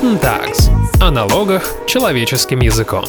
Guten Tags. О налогах человеческим языком.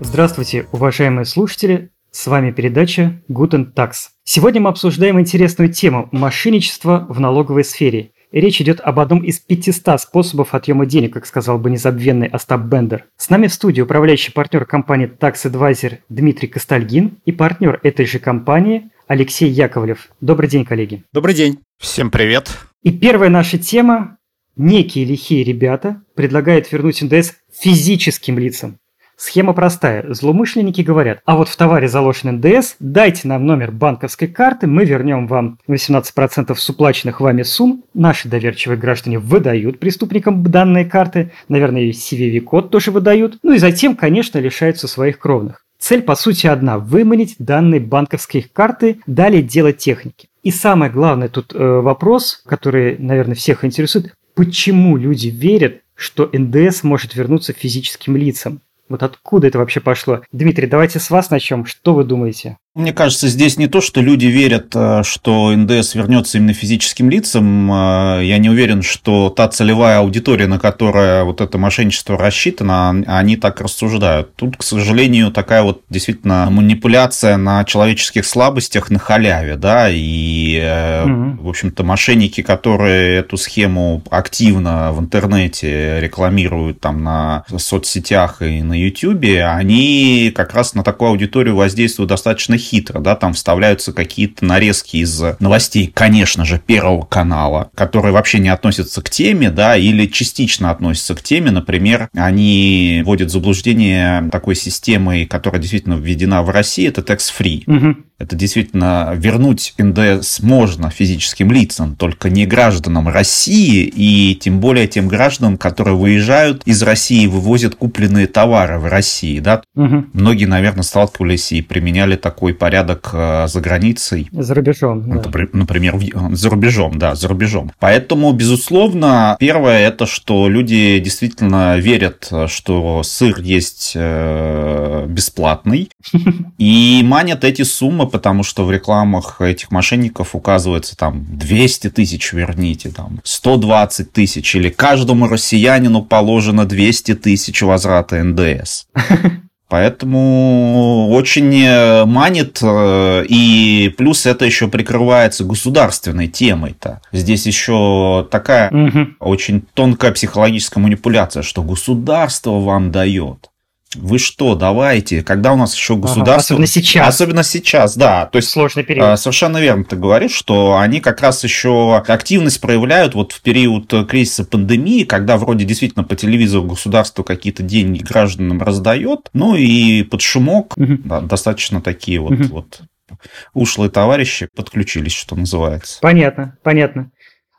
Здравствуйте, уважаемые слушатели. С вами передача Guten Tax. Сегодня мы обсуждаем интересную тему – мошенничество в налоговой сфере. речь идет об одном из 500 способов отъема денег, как сказал бы незабвенный Остап Бендер. С нами в студии управляющий партнер компании Tax Advisor Дмитрий Костальгин и партнер этой же компании Алексей Яковлев. Добрый день, коллеги. Добрый день. Всем привет. И первая наша тема Некие лихие ребята предлагают вернуть НДС физическим лицам. Схема простая. Злоумышленники говорят, а вот в товаре заложен НДС, дайте нам номер банковской карты, мы вернем вам 18% с уплаченных вами сумм. Наши доверчивые граждане выдают преступникам данные карты, наверное, и CVV-код тоже выдают, ну и затем, конечно, лишаются своих кровных. Цель, по сути, одна – выманить данные банковской карты, далее делать техники. И самое главное тут э, вопрос, который, наверное, всех интересует, почему люди верят, что НДС может вернуться физическим лицам? Вот откуда это вообще пошло? Дмитрий, давайте с вас начнем. Что вы думаете? Мне кажется, здесь не то, что люди верят, э, что НДС вернется именно физическим лицам. Э, я не уверен, что та целевая аудитория, на которую вот это мошенничество рассчитано, они так рассуждают. Тут, к сожалению, такая вот действительно манипуляция на человеческих слабостях на халяве, да, и, угу. в общем-то, мошенники, которые эту схему активно в интернете рекламируют там на соцсетях и на YouTube, они как раз на такую аудиторию воздействуют достаточно хитро, да, там вставляются какие-то нарезки из новостей, конечно же, Первого канала, которые вообще не относятся к теме, да, или частично относятся к теме, например, они вводят заблуждение такой системой, которая действительно введена в России, это tax-free. Угу. Это действительно вернуть НДС можно физическим лицам, только не гражданам России и тем более тем гражданам, которые выезжают из России и вывозят купленные товары в России. Да? Угу. Многие, наверное, сталкивались и применяли такой порядок э, за границей. За рубежом. Да. Например, за рубежом, да, за рубежом. Поэтому, безусловно, первое это, что люди действительно верят, что сыр есть э, бесплатный и манят эти суммы потому что в рекламах этих мошенников указывается там 200 тысяч верните, там 120 тысяч, или каждому россиянину положено 200 тысяч возврата НДС. Поэтому очень э, манит, э, и плюс это еще прикрывается государственной темой-то. Здесь еще такая угу. очень тонкая психологическая манипуляция, что государство вам дает. Вы что, давайте, когда у нас еще государство... Ага, особенно сейчас. Особенно сейчас, да. То есть, Сложный период. А, совершенно верно ты говоришь, что они как раз еще активность проявляют вот в период кризиса пандемии, когда вроде действительно по телевизору государство какие-то деньги гражданам раздает, ну и под шумок угу. да, достаточно такие вот, угу. вот ушлые товарищи подключились, что называется. Понятно, понятно.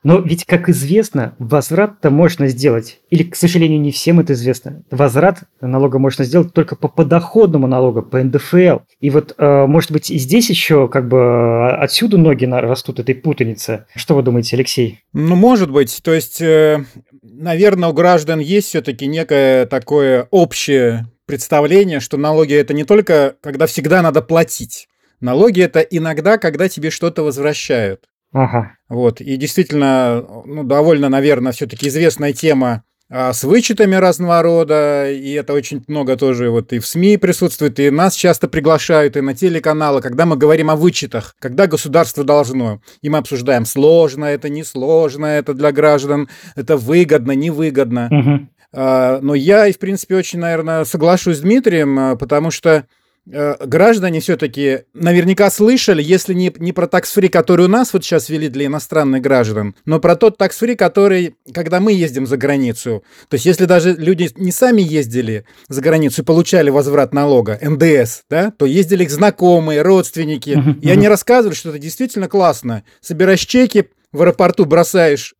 Но ведь, как известно, возврат-то можно сделать, или, к сожалению, не всем это известно, возврат налога можно сделать только по подоходному налогу, по НДФЛ. И вот, э, может быть, и здесь еще как бы э, отсюда ноги растут этой путаницы. Что вы думаете, Алексей? Ну, может быть. То есть, э, наверное, у граждан есть все-таки некое такое общее представление, что налоги это не только когда всегда надо платить. Налоги это иногда, когда тебе что-то возвращают. Ага. Вот, и действительно, ну, довольно, наверное, все-таки известная тема а, с вычетами разного рода, и это очень много тоже вот и в СМИ присутствует, и нас часто приглашают, и на телеканалы, когда мы говорим о вычетах, когда государство должно, и мы обсуждаем, сложно это, не сложно это для граждан, это выгодно, невыгодно. Угу. Но я, в принципе, очень, наверное, соглашусь с Дмитрием, а, потому что граждане все-таки наверняка слышали, если не, не про такс-фри, который у нас вот сейчас ввели для иностранных граждан, но про тот такс-фри, который, когда мы ездим за границу. То есть, если даже люди не сами ездили за границу и получали возврат налога, НДС, да, то ездили их знакомые, родственники. И они рассказывали, что это действительно классно. Собираешь чеки, в аэропорту бросаешь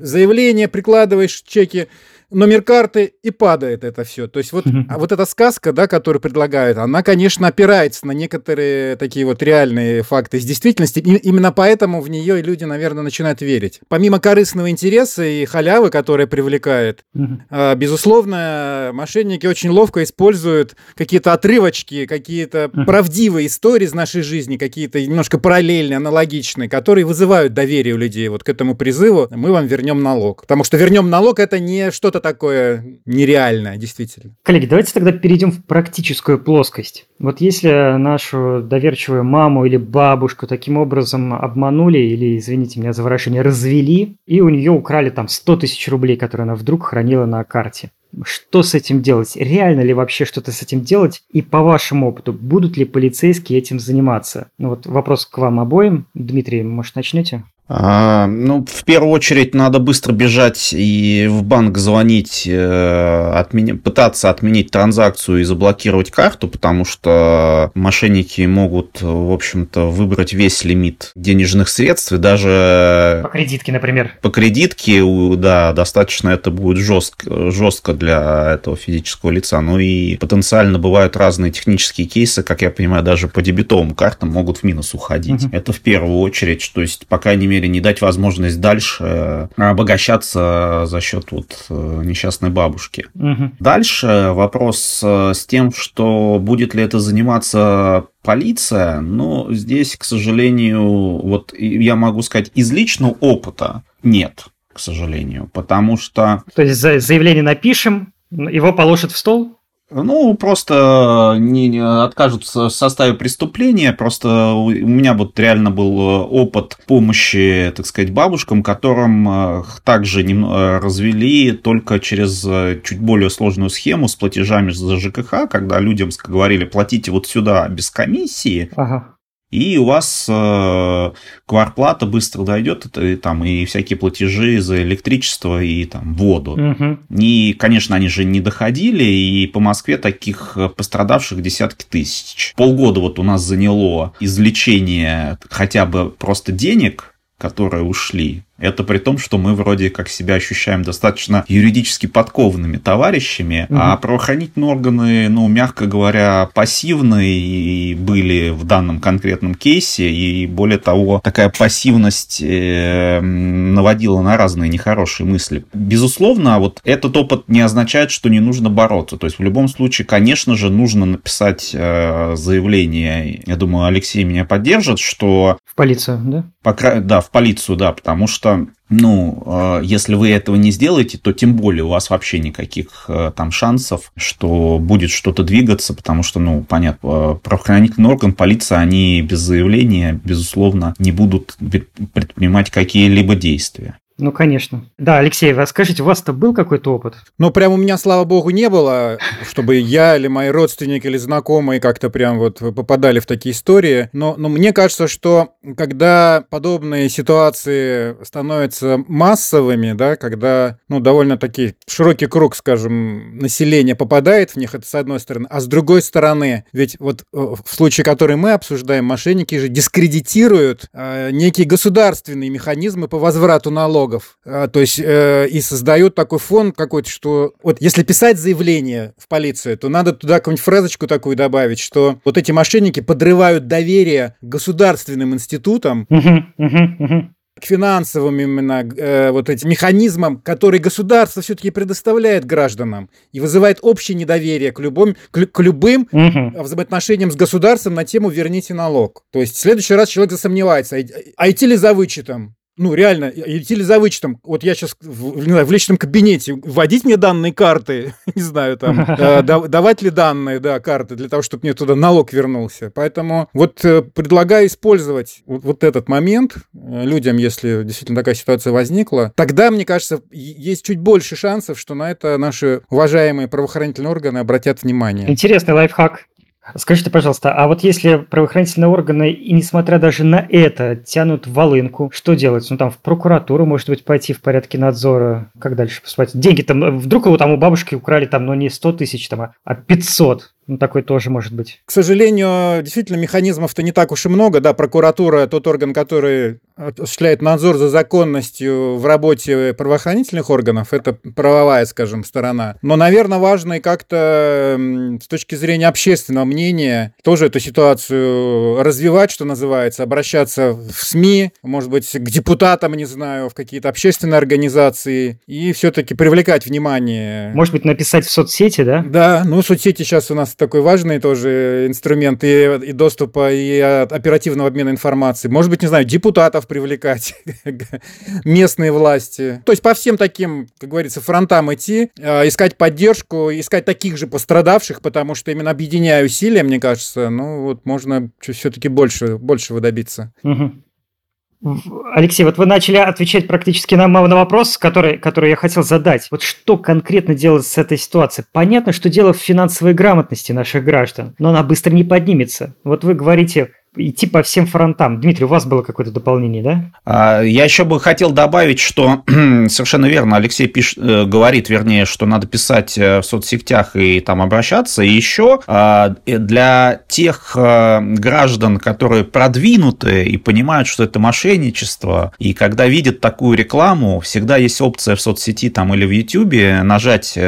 заявление, прикладываешь чеки номер карты и падает это все. То есть вот, вот эта сказка, да, которую предлагают, она, конечно, опирается на некоторые такие вот реальные факты из действительности. И именно поэтому в нее люди, наверное, начинают верить. Помимо корыстного интереса и халявы, которая привлекает, а, безусловно, мошенники очень ловко используют какие-то отрывочки, какие-то правдивые истории из нашей жизни, какие-то немножко параллельные, аналогичные, которые вызывают доверие у людей вот к этому призыву. Мы вам вернем налог. Потому что вернем налог это не что-то такое нереальное, действительно. Коллеги, давайте тогда перейдем в практическую плоскость. Вот если нашу доверчивую маму или бабушку таким образом обманули или, извините меня за выражение, развели, и у нее украли там 100 тысяч рублей, которые она вдруг хранила на карте. Что с этим делать? Реально ли вообще что-то с этим делать? И по вашему опыту, будут ли полицейские этим заниматься? Ну вот вопрос к вам обоим. Дмитрий, может, начнете? А, ну, в первую очередь надо быстро бежать и в банк звонить, э, отменя... пытаться отменить транзакцию и заблокировать карту, потому что мошенники могут, в общем-то, выбрать весь лимит денежных средств и даже... По кредитке, например. По кредитке, да, достаточно это будет жестко, жестко для этого физического лица. Ну и потенциально бывают разные технические кейсы, как я понимаю, даже по дебетовым картам могут в минус уходить. Угу. Это в первую очередь, то есть, пока не мере, не дать возможность дальше э, обогащаться за счет вот э, несчастной бабушки. Угу. Дальше вопрос э, с тем, что будет ли это заниматься полиция, но здесь, к сожалению, вот я могу сказать, из личного опыта нет, к сожалению, потому что... То есть заявление напишем, его положат в стол? Ну, просто не, не откажутся в составе преступления. Просто у меня вот реально был э, опыт помощи, так сказать, бабушкам, которым э, также э, развели только через чуть более сложную схему с платежами за ЖКХ, когда людям говорили, платите вот сюда без комиссии. Ага и у вас э, кварплата быстро дойдет, и, там, и всякие платежи за электричество и там, воду. Угу. И, конечно, они же не доходили, и по Москве таких пострадавших десятки тысяч. Полгода вот у нас заняло извлечение хотя бы просто денег, которые ушли, это при том, что мы вроде как себя ощущаем достаточно юридически подкованными товарищами, угу. а правоохранительные органы, ну, мягко говоря, пассивные и были в данном конкретном кейсе, и более того, такая пассивность э, наводила на разные нехорошие мысли. Безусловно, вот этот опыт не означает, что не нужно бороться. То есть в любом случае, конечно же, нужно написать э, заявление. Я думаю, Алексей меня поддержит, что... В полицию, да? По, да, в полицию, да, потому что что, ну, э, если вы этого не сделаете, то тем более у вас вообще никаких э, там шансов, что будет что-то двигаться, потому что, ну, понятно, э, правоохранительный орган, полиция, они без заявления, безусловно, не будут предпринимать какие-либо действия. Ну, конечно. Да, Алексей, вы скажите, у вас-то был какой-то опыт? Ну, прям у меня, слава богу, не было, чтобы я или мои родственники или знакомые как-то прям вот попадали в такие истории. Но, но мне кажется, что когда подобные ситуации становятся массовыми, да, когда, ну, довольно-таки широкий круг, скажем, населения попадает в них, это с одной стороны, а с другой стороны, ведь вот э, в случае, который мы обсуждаем, мошенники же дискредитируют э, некие государственные механизмы по возврату налогов налогов. А, то есть э, и создают такой фон какой-то, что вот если писать заявление в полицию, то надо туда какую-нибудь фразочку такую добавить, что вот эти мошенники подрывают доверие к государственным институтам, к финансовым именно э, вот этим механизмам, которые государство все-таки предоставляет гражданам и вызывает общее недоверие к, любым, к, к любым угу. взаимоотношениям с государством на тему «верните налог». То есть в следующий раз человек засомневается, а, а идти ли за вычетом? Ну, реально, идти ли за вычетом, вот я сейчас в, не знаю, в личном кабинете, вводить мне данные карты, не знаю, там, э, давать ли данные, да, карты для того, чтобы мне туда налог вернулся. Поэтому вот э, предлагаю использовать вот, вот этот момент э, людям, если действительно такая ситуация возникла. Тогда, мне кажется, есть чуть больше шансов, что на это наши уважаемые правоохранительные органы обратят внимание. Интересный лайфхак. Скажите, пожалуйста, а вот если правоохранительные органы, и несмотря даже на это, тянут волынку, что делать? Ну, там, в прокуратуру, может быть, пойти в порядке надзора, как дальше поступать? Деньги там, вдруг его там у бабушки украли там, ну, не 100 тысяч, там, а 500. Ну, такой тоже может быть. К сожалению, действительно, механизмов-то не так уж и много. Да, прокуратура – тот орган, который осуществляет надзор за законностью в работе правоохранительных органов, это правовая, скажем, сторона. Но, наверное, важно и как-то с точки зрения общественного мнения тоже эту ситуацию развивать, что называется, обращаться в СМИ, может быть, к депутатам, не знаю, в какие-то общественные организации и все-таки привлекать внимание. Может быть, написать в соцсети, да? Да, ну соцсети сейчас у нас такой важный тоже инструмент и, и доступа, и оперативного обмена информацией. Может быть, не знаю, депутатов привлекать, местные власти. То есть по всем таким, как говорится, фронтам идти, э, искать поддержку, искать таких же пострадавших, потому что именно объединяя усилия, мне кажется, ну вот можно все-таки больше, большего добиться. Угу. Алексей, вот вы начали отвечать практически на, вопрос, который, который я хотел задать. Вот что конкретно делать с этой ситуацией? Понятно, что дело в финансовой грамотности наших граждан, но она быстро не поднимется. Вот вы говорите, идти по всем фронтам. Дмитрий, у вас было какое-то дополнение, да? А, я еще бы хотел добавить, что совершенно верно, Алексей пиш, э, говорит, вернее, что надо писать э, в соцсетях и там обращаться. И еще а, для тех э, граждан, которые продвинуты и понимают, что это мошенничество, и когда видят такую рекламу, всегда есть опция в соцсети там или в YouTube нажать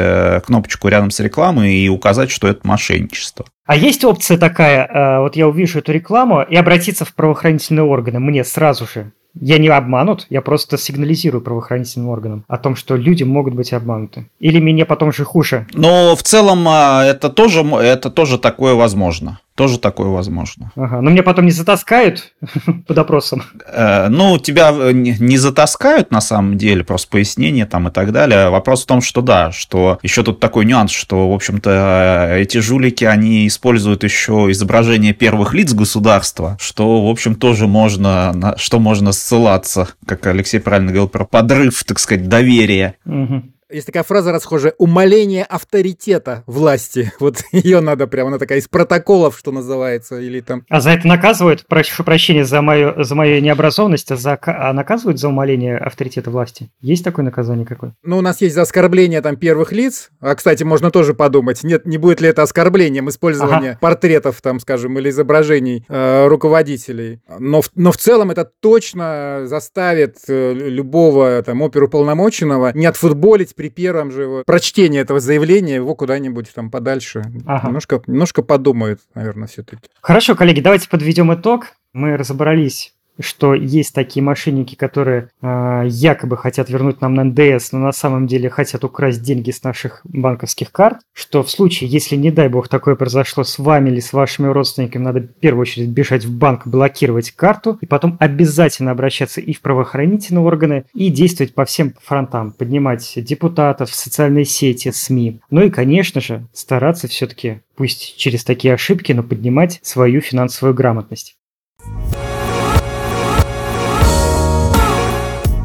кнопочку рядом с рекламой и указать, что это мошенничество. А есть опция такая, э, вот я увижу эту рекламу, и обратиться в правоохранительные органы мне сразу же. Я не обманут, я просто сигнализирую правоохранительным органам о том, что люди могут быть обмануты. Или мне потом же хуже. Но в целом а, это тоже, это тоже такое возможно. Тоже такое возможно. Ага, но меня потом не затаскают под опросом. Э, ну, тебя э, не затаскают на самом деле, просто пояснение там и так далее. Вопрос в том, что да, что еще тут такой нюанс, что, в общем-то, эти жулики, они используют еще изображение первых лиц государства, что, в общем, тоже можно, на что можно ссылаться, как Алексей правильно говорил, про подрыв, так сказать, доверия. Угу. Есть такая фраза расхожая «умаление авторитета власти». Вот ее надо прямо, она такая из протоколов, что называется, или там... А за это наказывают? Прошу прощения за мою, за мою необразованность, а, за, а наказывают за умаление авторитета власти? Есть такое наказание какое? Ну, у нас есть за оскорбление там первых лиц. А, кстати, можно тоже подумать, нет, не будет ли это оскорблением использования ага. портретов, там, скажем, или изображений э, руководителей. Но, но в целом это точно заставит э, любого там оперуполномоченного не отфутболить при первом же вот прочтении этого заявления его куда-нибудь там подальше. Ага. Немножко, немножко подумает, наверное, все-таки. Хорошо, коллеги, давайте подведем итог. Мы разобрались что есть такие мошенники, которые э, якобы хотят вернуть нам на НДС, но на самом деле хотят украсть деньги с наших банковских карт, что в случае, если, не дай бог, такое произошло с вами или с вашими родственниками, надо в первую очередь бежать в банк, блокировать карту, и потом обязательно обращаться и в правоохранительные органы, и действовать по всем фронтам, поднимать депутатов, социальные сети, СМИ. Ну и, конечно же, стараться все-таки, пусть через такие ошибки, но поднимать свою финансовую грамотность.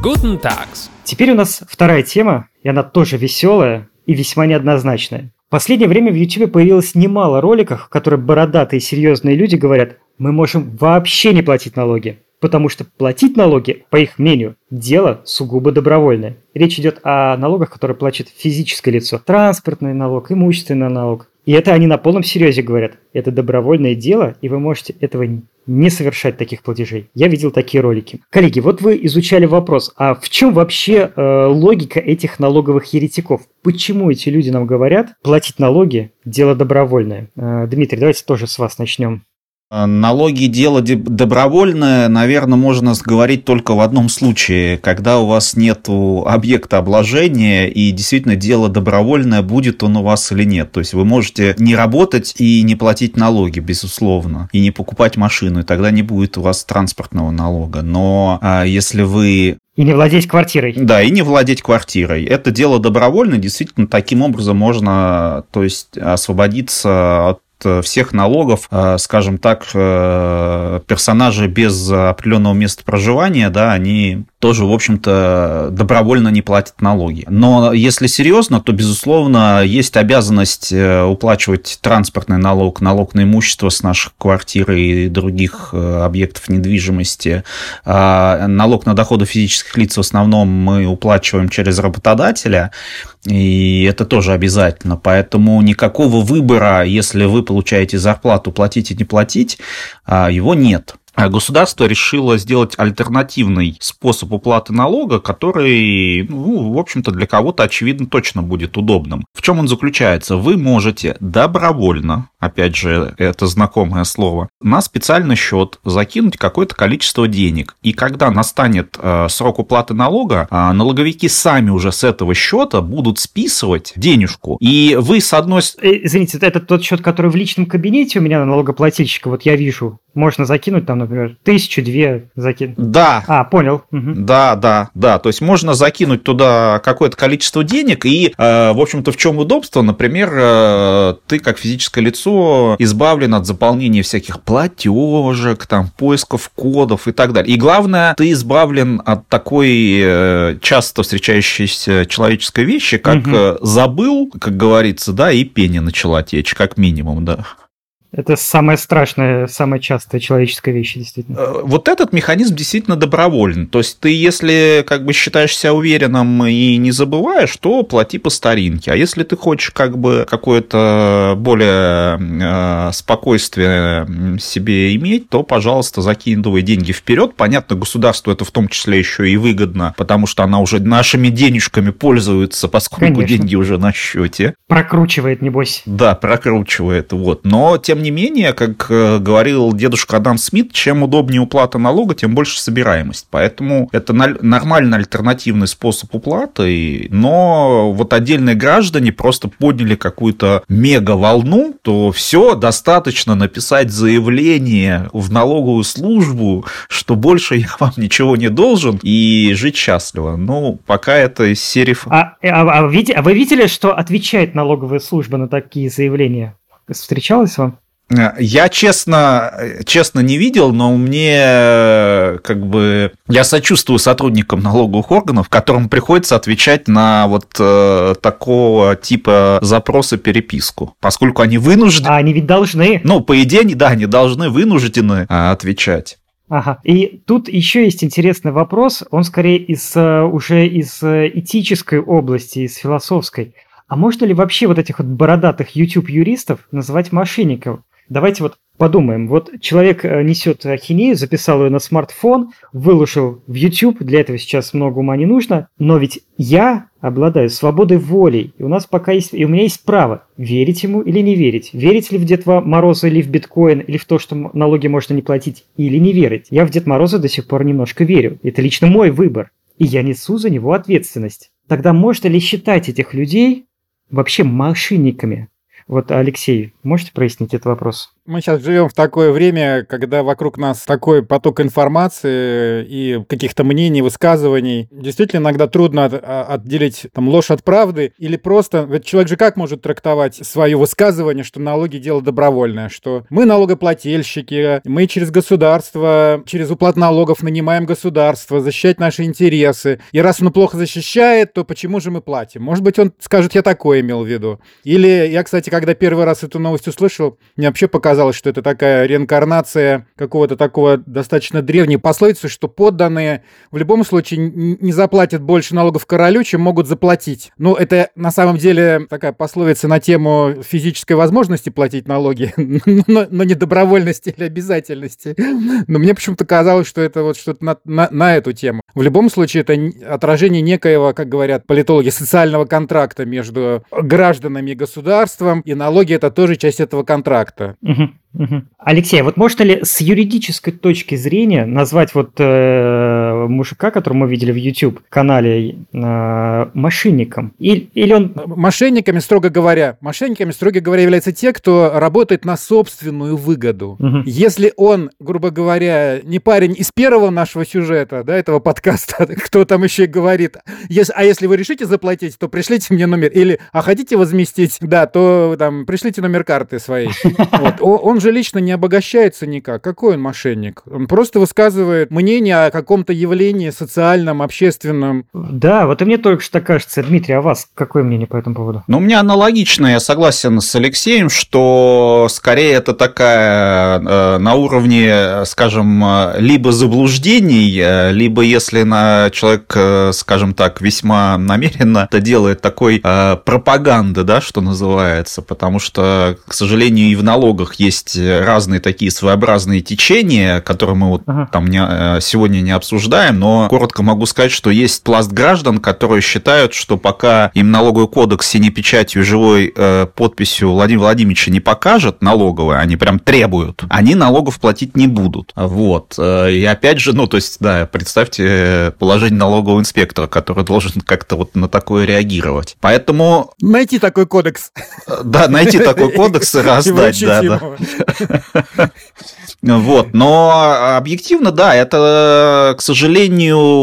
Guten Tags. Теперь у нас вторая тема, и она тоже веселая и весьма неоднозначная. В последнее время в YouTube появилось немало роликов, в которых бородатые серьезные люди говорят, мы можем вообще не платить налоги, потому что платить налоги, по их мнению, дело сугубо добровольное. Речь идет о налогах, которые платит физическое лицо. Транспортный налог, имущественный налог. И это они на полном серьезе говорят. Это добровольное дело, и вы можете этого не совершать таких платежей. Я видел такие ролики. Коллеги, вот вы изучали вопрос, а в чем вообще э, логика этих налоговых еретиков? Почему эти люди нам говорят, платить налоги – дело добровольное? Э, Дмитрий, давайте тоже с вас начнем. Э, налоги дело добровольное, наверное, можно говорить только в одном случае, когда у вас нет объекта обложения и действительно дело добровольное, будет он у вас или нет. То есть вы можете не работать и не платить налоги, безусловно, и не покупать машину, и тогда не будет у вас транспортного налога. Но а, если вы и не владеть квартирой. Да, и не владеть квартирой. Это дело добровольно, действительно, таким образом можно то есть, освободиться от всех налогов, э, скажем так, э, персонажи без определенного места проживания, да, они тоже, в общем-то, добровольно не платят налоги. Но если серьезно, то, безусловно, есть обязанность уплачивать транспортный налог, налог на имущество с наших квартир и других объектов недвижимости. А налог на доходы физических лиц в основном мы уплачиваем через работодателя. И это тоже обязательно. Поэтому никакого выбора, если вы получаете зарплату, платить и не платить, а, его нет. А государство решило сделать альтернативный способ уплаты налога, который, ну, в общем-то, для кого-то, очевидно, точно будет удобным. В чем он заключается? Вы можете добровольно, опять же, это знакомое слово, на специальный счет закинуть какое-то количество денег. И когда настанет э, срок уплаты налога, э, налоговики сами уже с этого счета будут списывать денежку. И вы с одной... Э, извините, это тот счет, который в личном кабинете у меня на налогоплательщика, вот я вижу, можно закинуть там, например, тысячу, две закинуть. Да. А, понял. Угу. Да, да, да. То есть можно закинуть туда какое-то количество денег, и, э, в общем-то, в чем удобство? Например, э, ты как физическое лицо избавлен от заполнения всяких платежек, там, поисков кодов и так далее. И главное, ты избавлен от такой э, часто встречающейся человеческой вещи, как угу. забыл, как говорится, да, и пени начала течь, как минимум, да. Это самая страшная, самая частая человеческая вещь, действительно. Э, вот этот механизм действительно добровольный. То есть ты, если как бы считаешь себя уверенным и не забываешь, то плати по старинке. А если ты хочешь как бы какое-то более э, спокойствие себе иметь, то, пожалуйста, закидывай деньги вперед. Понятно, государству это в том числе еще и выгодно, потому что она уже нашими денежками пользуется, поскольку Конечно. деньги уже на счете. Прокручивает, небось. Да, прокручивает. Вот. Но, тем не менее, как э, говорил дедушка Адам Смит, чем удобнее уплата налога, тем больше собираемость. Поэтому это нормальный альтернативный способ уплаты, но вот отдельные граждане просто подняли какую-то мега-волну, то все, достаточно написать заявление в налоговую службу, что больше я вам ничего не должен, и жить счастливо. Ну, пока это из серии... А, а, а, а вы видели, что отвечает налоговая служба на такие заявления? Встречалось вам? Я честно, честно не видел, но мне как бы я сочувствую сотрудникам налоговых органов, которым приходится отвечать на вот э, такого типа запросы переписку, поскольку они вынуждены. А они ведь должны. Ну, по идее, да, они должны вынуждены а, отвечать. Ага. И тут еще есть интересный вопрос, он скорее из э, уже из э, этической области, из философской. А можно ли вообще вот этих вот бородатых YouTube-юристов называть мошенников? Давайте вот подумаем. Вот человек э, несет ахинею, записал ее на смартфон, выложил в YouTube, для этого сейчас много ума не нужно, но ведь я обладаю свободой волей, и у нас пока есть, и у меня есть право верить ему или не верить. Верить ли в Деда Мороза или в биткоин, или в то, что налоги можно не платить, или не верить. Я в Дед Мороза до сих пор немножко верю. Это лично мой выбор, и я несу за него ответственность. Тогда можно ли считать этих людей вообще мошенниками? Вот, Алексей, можете прояснить этот вопрос? Мы сейчас живем в такое время, когда вокруг нас такой поток информации и каких-то мнений, высказываний. Действительно, иногда трудно от, а, отделить там, ложь от правды. Или просто... Ведь человек же как может трактовать свое высказывание, что налоги дело добровольное, что мы налогоплательщики, мы через государство, через уплату налогов нанимаем государство, защищать наши интересы. И раз оно плохо защищает, то почему же мы платим? Может быть, он скажет, я такое имел в виду. Или я, кстати, когда первый раз эту новость услышал, мне вообще показалось, казалось, что это такая реинкарнация какого-то такого достаточно древней пословицы, что подданные в любом случае не заплатят больше налогов королю, чем могут заплатить. Ну, это на самом деле такая пословица на тему физической возможности платить налоги, но, но не добровольности или обязательности. Но мне почему-то казалось, что это вот что-то на, на, на эту тему. В любом случае, это отражение некоего, как говорят политологи, социального контракта между гражданами и государством, и налоги это тоже часть этого контракта. Угу. Алексей, а вот можно ли с юридической точки зрения назвать вот э, мужика, которого мы видели в YouTube канале, э, мошенником? Или, или он... Мошенниками, строго говоря, мошенниками, строго говоря, являются те, кто работает на собственную выгоду. Угу. Если он, грубо говоря, не парень из первого нашего сюжета, да, этого подкаста, кто там еще и говорит, если, а если вы решите заплатить, то пришлите мне номер, или, а хотите возместить, да, то там пришлите номер карты своей. Вот. Он же лично не обогащается никак. Какой он мошенник? Он просто высказывает мнение о каком-то заявлении социальном, общественном. Да, вот и мне только что кажется. Дмитрий, а вас какое мнение по этому поводу? Ну, у меня аналогично, я согласен с Алексеем, что скорее это такая э, на уровне, скажем, либо заблуждений, э, либо если на человек, э, скажем так, весьма намеренно это делает такой э, пропаганды, да, что называется, потому что, к сожалению, и в налогах есть разные такие своеобразные течения, которые мы вот ага. там не, э, сегодня не обсуждаем, но коротко могу сказать, что есть пласт граждан, которые считают, что пока им налоговый кодекс синей печатью живой э, подписью Владимира Владимировича не покажет налоговые, они прям требуют, они налогов платить не будут. Вот. Э, и опять же, ну, то есть, да, представьте положение налогового инспектора, который должен как-то вот на такое реагировать. Поэтому... Найти такой кодекс. Да, найти такой кодекс и раздать, да, да. Вот, но объективно, да, это, к сожалению,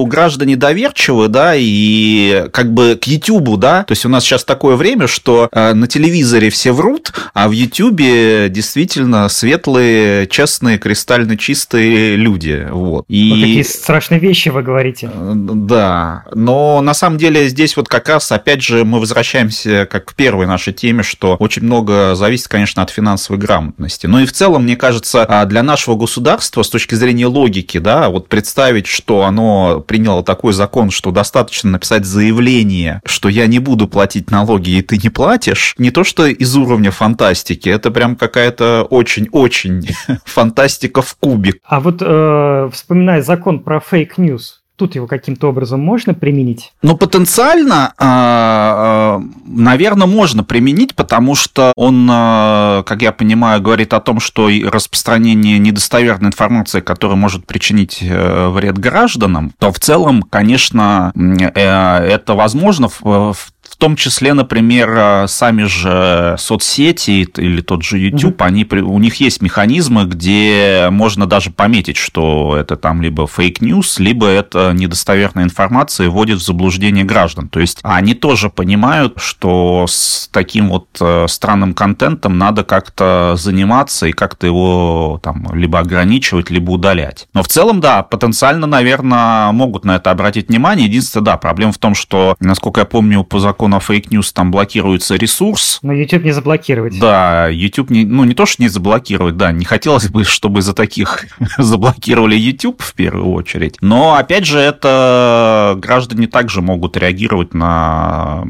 граждане доверчивы, да, и как бы к Ютубу, да, то есть у нас сейчас такое время, что э, на телевизоре все врут, а в Ютубе действительно светлые, честные, кристально чистые люди, вот. И... Вот такие страшные вещи вы говорите. Э, да, но на самом деле здесь вот как раз, опять же, мы возвращаемся как к первой нашей теме, что очень много зависит, конечно, от финансовой грамотности. Ну и в целом, мне кажется, а, для нашего государства с точки зрения логики, да, вот представить, что оно приняло такой закон, что достаточно написать заявление, что я не буду платить налоги, и ты не платишь, не то что из уровня фантастики, это прям какая-то очень-очень фантастика в кубик. А вот э, вспоминая закон про fake news, тут его каким-то образом можно применить? Ну, потенциально, а, а, наверное, можно применить, потому что он, а, как я понимаю, говорит о том, что распространение недостоверной информации, которая может причинить э, вред гражданам, то в целом, конечно, э, это возможно в том числе, например, э, сами же соцсети или тот же YouTube, mm-hmm. они, у них есть механизмы, где можно даже пометить, что это там либо fake news, либо это недостоверная информация и вводит в заблуждение граждан. То есть они тоже понимают, что с таким вот э, странным контентом надо как-то заниматься и как-то его там либо ограничивать, либо удалять. Но в целом, да, потенциально, наверное, могут на это обратить внимание. Единственное, да, проблема в том, что, насколько я помню, по закону на фейк news там блокируется ресурс. Но YouTube не заблокировать. Да, YouTube не, ну не то, что не заблокировать, да, не хотелось бы, чтобы за таких заблокировали YouTube в первую очередь. Но, опять же, это граждане также могут реагировать на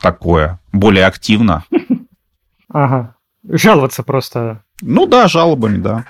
такое более активно. Ага. Жаловаться просто. Ну да, жалобами, да.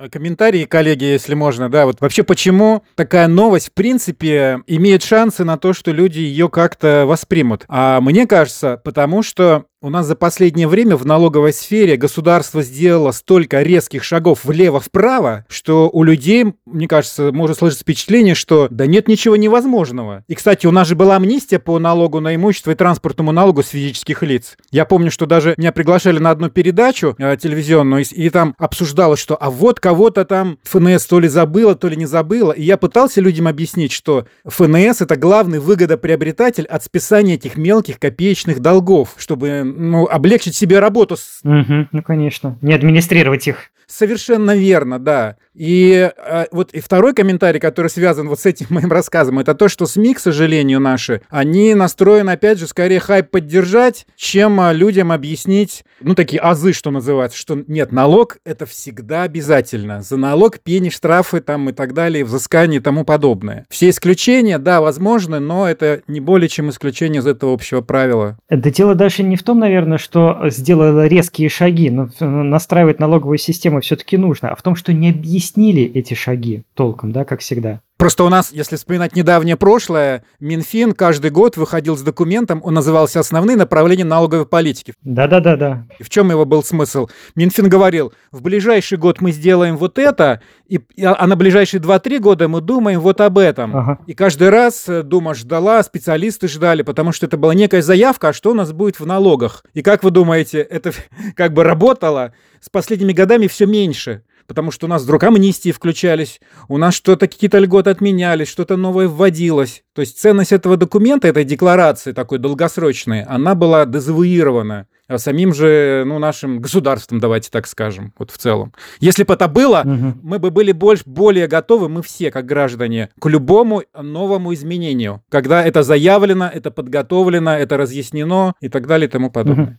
Э, комментарии, коллеги, если можно, да, вот вообще почему такая новость, в принципе, имеет шансы на то, что люди ее как-то воспримут? А мне кажется, потому что у нас за последнее время в налоговой сфере государство сделало столько резких шагов влево-вправо, что у людей, мне кажется, может сложиться впечатление, что да нет ничего невозможного. И, кстати, у нас же была амнистия по налогу на имущество и транспортному налогу с физических лиц. Я помню, что даже меня приглашали на одну передачу э, телевизионную, и, и там обсуждалось, что а вот кого-то там ФНС то ли забыла, то ли не забыла. И я пытался людям объяснить, что ФНС это главный выгодоприобретатель от списания этих мелких копеечных долгов, чтобы ну, облегчить себе работу. Угу, ну, конечно. Не администрировать их. Совершенно верно, да. И э, вот и второй комментарий, который связан вот с этим моим рассказом, это то, что СМИ, к сожалению, наши, они настроены, опять же, скорее хайп поддержать, чем э, людям объяснить, ну, такие азы, что называется, что нет, налог — это всегда обязательно. За налог пени, штрафы там и так далее, взыскание и тому подобное. Все исключения, да, возможны, но это не более чем исключение из этого общего правила. Да дело даже не в том, наверное, что сделала резкие шаги, но настраивать налоговую систему все-таки нужно, а в том, что не объяснили эти шаги толком, да, как всегда. Просто у нас, если вспоминать недавнее прошлое, Минфин каждый год выходил с документом, он назывался «Основные направления налоговой политики». Да-да-да-да. И в чем его был смысл? Минфин говорил, в ближайший год мы сделаем вот это, и, а на ближайшие 2-3 года мы думаем вот об этом. Ага. И каждый раз э, Дума ждала, специалисты ждали, потому что это была некая заявка, а что у нас будет в налогах. И как вы думаете, это как бы работало? С последними годами все меньше. Потому что у нас вдруг амнистии включались, у нас что-то, какие-то льготы отменялись, что-то новое вводилось. То есть ценность этого документа, этой декларации такой долгосрочной, она была дезавуирована а самим же, ну, нашим государством, давайте так скажем, вот в целом. Если бы это было, угу. мы бы были больше, более готовы, мы все, как граждане, к любому новому изменению, когда это заявлено, это подготовлено, это разъяснено и так далее и тому подобное. Угу.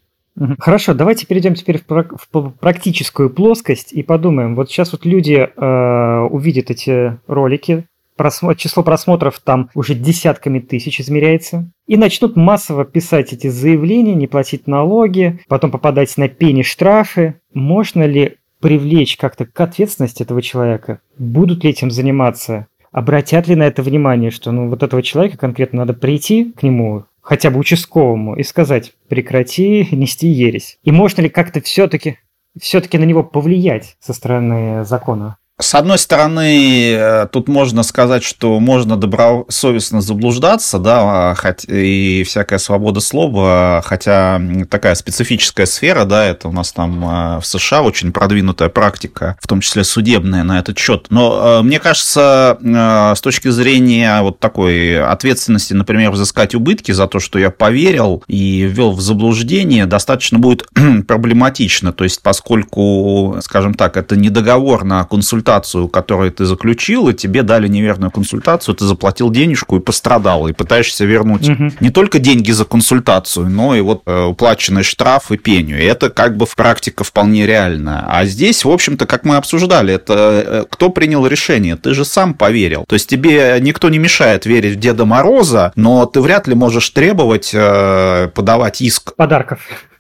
Хорошо, давайте перейдем теперь в, в практическую плоскость и подумаем. Вот сейчас вот люди э, увидят эти ролики, просмо... число просмотров там уже десятками тысяч измеряется, и начнут массово писать эти заявления, не платить налоги, потом попадать на пени штрафы. Можно ли привлечь как-то к ответственности этого человека? Будут ли этим заниматься? Обратят ли на это внимание, что ну, вот этого человека конкретно надо прийти к нему, хотя бы участковому, и сказать, прекрати нести ересь. И можно ли как-то все-таки все-таки на него повлиять со стороны закона? С одной стороны, э, тут можно сказать, что можно добросовестно заблуждаться, да, хоть и всякая свобода слова, хотя такая специфическая сфера, да, это у нас там э, в США очень продвинутая практика, в том числе судебная на этот счет. Но э, мне кажется, с точки зрения вот такой ответственности, например, взыскать убытки за то, что я поверил и ввел в заблуждение, достаточно будет проблематично. То есть, поскольку, скажем так, это не договор на консультацию, консультацию, которую ты заключил, и тебе дали неверную консультацию, ты заплатил денежку и пострадал, и пытаешься вернуть угу. не только деньги за консультацию, но и вот э, уплаченный штраф и пеню. И это как бы в практика вполне реальная. А здесь, в общем-то, как мы обсуждали, это э, кто принял решение? Ты же сам поверил. То есть тебе никто не мешает верить в Деда Мороза, но ты вряд ли можешь требовать э, подавать иск. Подарков.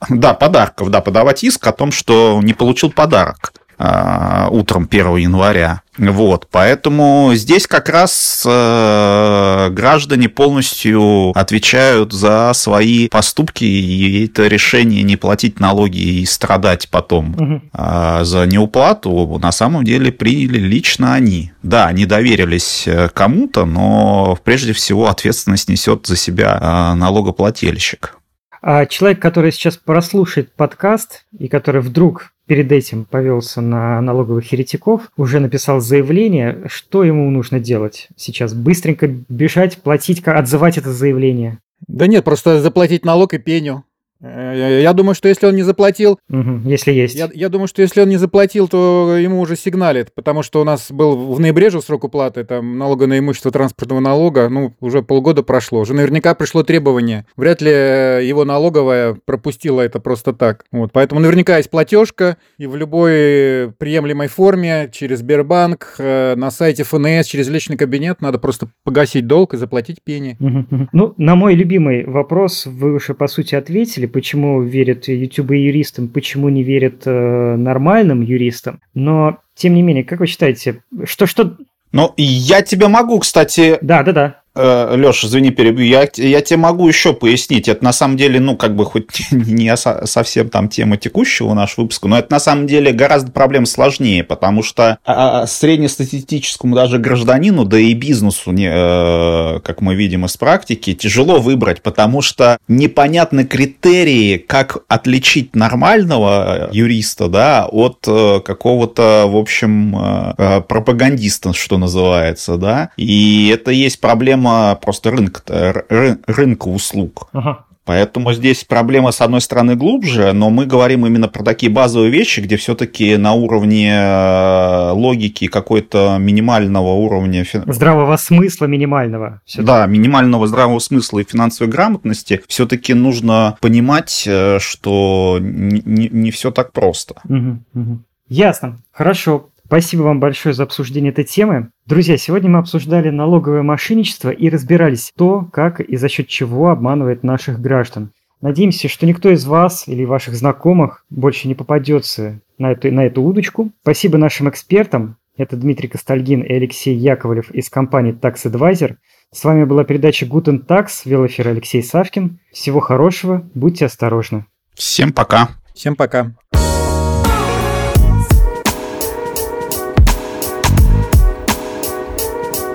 Да, подарков, да, подавать иск о том, что не получил подарок. А, утром 1 января. Вот, поэтому здесь как раз э, граждане полностью отвечают за свои поступки, и это решение не платить налоги и страдать потом угу. э, за неуплату на самом деле приняли лично они. Да, они доверились э, кому-то, но прежде всего ответственность несет за себя э, налогоплательщик. А человек, который сейчас прослушает подкаст и который вдруг перед этим повелся на налоговых еретиков, уже написал заявление, что ему нужно делать сейчас? Быстренько бежать, платить, отзывать это заявление? Да нет, просто заплатить налог и пеню. Э, я думаю, что если он не заплатил... Угу, если есть. Я, я думаю, что если он не заплатил, то ему уже сигналит, потому что у нас был в ноябре же срок уплаты там, налога на имущество транспортного налога, ну, уже полгода прошло. Уже наверняка пришло требование. Вряд ли его налоговая пропустила это просто так. Вот, поэтому наверняка есть платежка, и в любой приемлемой форме, через Сбербанк, э, на сайте ФНС, через личный кабинет, надо просто погасить долг и заплатить пени. Угу, Ну, на мой любимый вопрос вы уже, по сути, ответили почему верят ютубы-юристам, почему не верят э, нормальным юристам. Но, тем не менее, как вы считаете, что... что... Ну, я тебе могу, кстати... Да, да, да. Э, Леша, извини, перебью. Я, я тебе могу еще пояснить. Это на самом деле, ну, как бы хоть не совсем там тема текущего нашего выпуска, но это на самом деле гораздо проблем сложнее, потому что а, а, среднестатистическому даже гражданину, да и бизнесу, не, э, как мы видим из практики, тяжело выбрать, потому что непонятны критерии, как отличить нормального юриста, да, от э, какого-то, в общем, пропагандиста, что называется, да. И это есть проблема проблема просто рынка, рынка услуг. Ага. Поэтому здесь проблема, с одной стороны, глубже, но мы говорим именно про такие базовые вещи, где все-таки на уровне э, логики какой-то минимального уровня... Здравого смысла минимального. Да, минимального здравого смысла и финансовой грамотности все-таки нужно понимать, э, что не, не, не все так просто. Угу, угу. Ясно. Хорошо. Спасибо вам большое за обсуждение этой темы. Друзья, сегодня мы обсуждали налоговое мошенничество и разбирались то, как и за счет чего обманывает наших граждан. Надеемся, что никто из вас или ваших знакомых больше не попадется на эту, на эту удочку. Спасибо нашим экспертам. Это Дмитрий Костальгин и Алексей Яковлев из компании Tax Advisor. С вами была передача Guten Tax, велофер Алексей Савкин. Всего хорошего, будьте осторожны. Всем пока. Всем пока.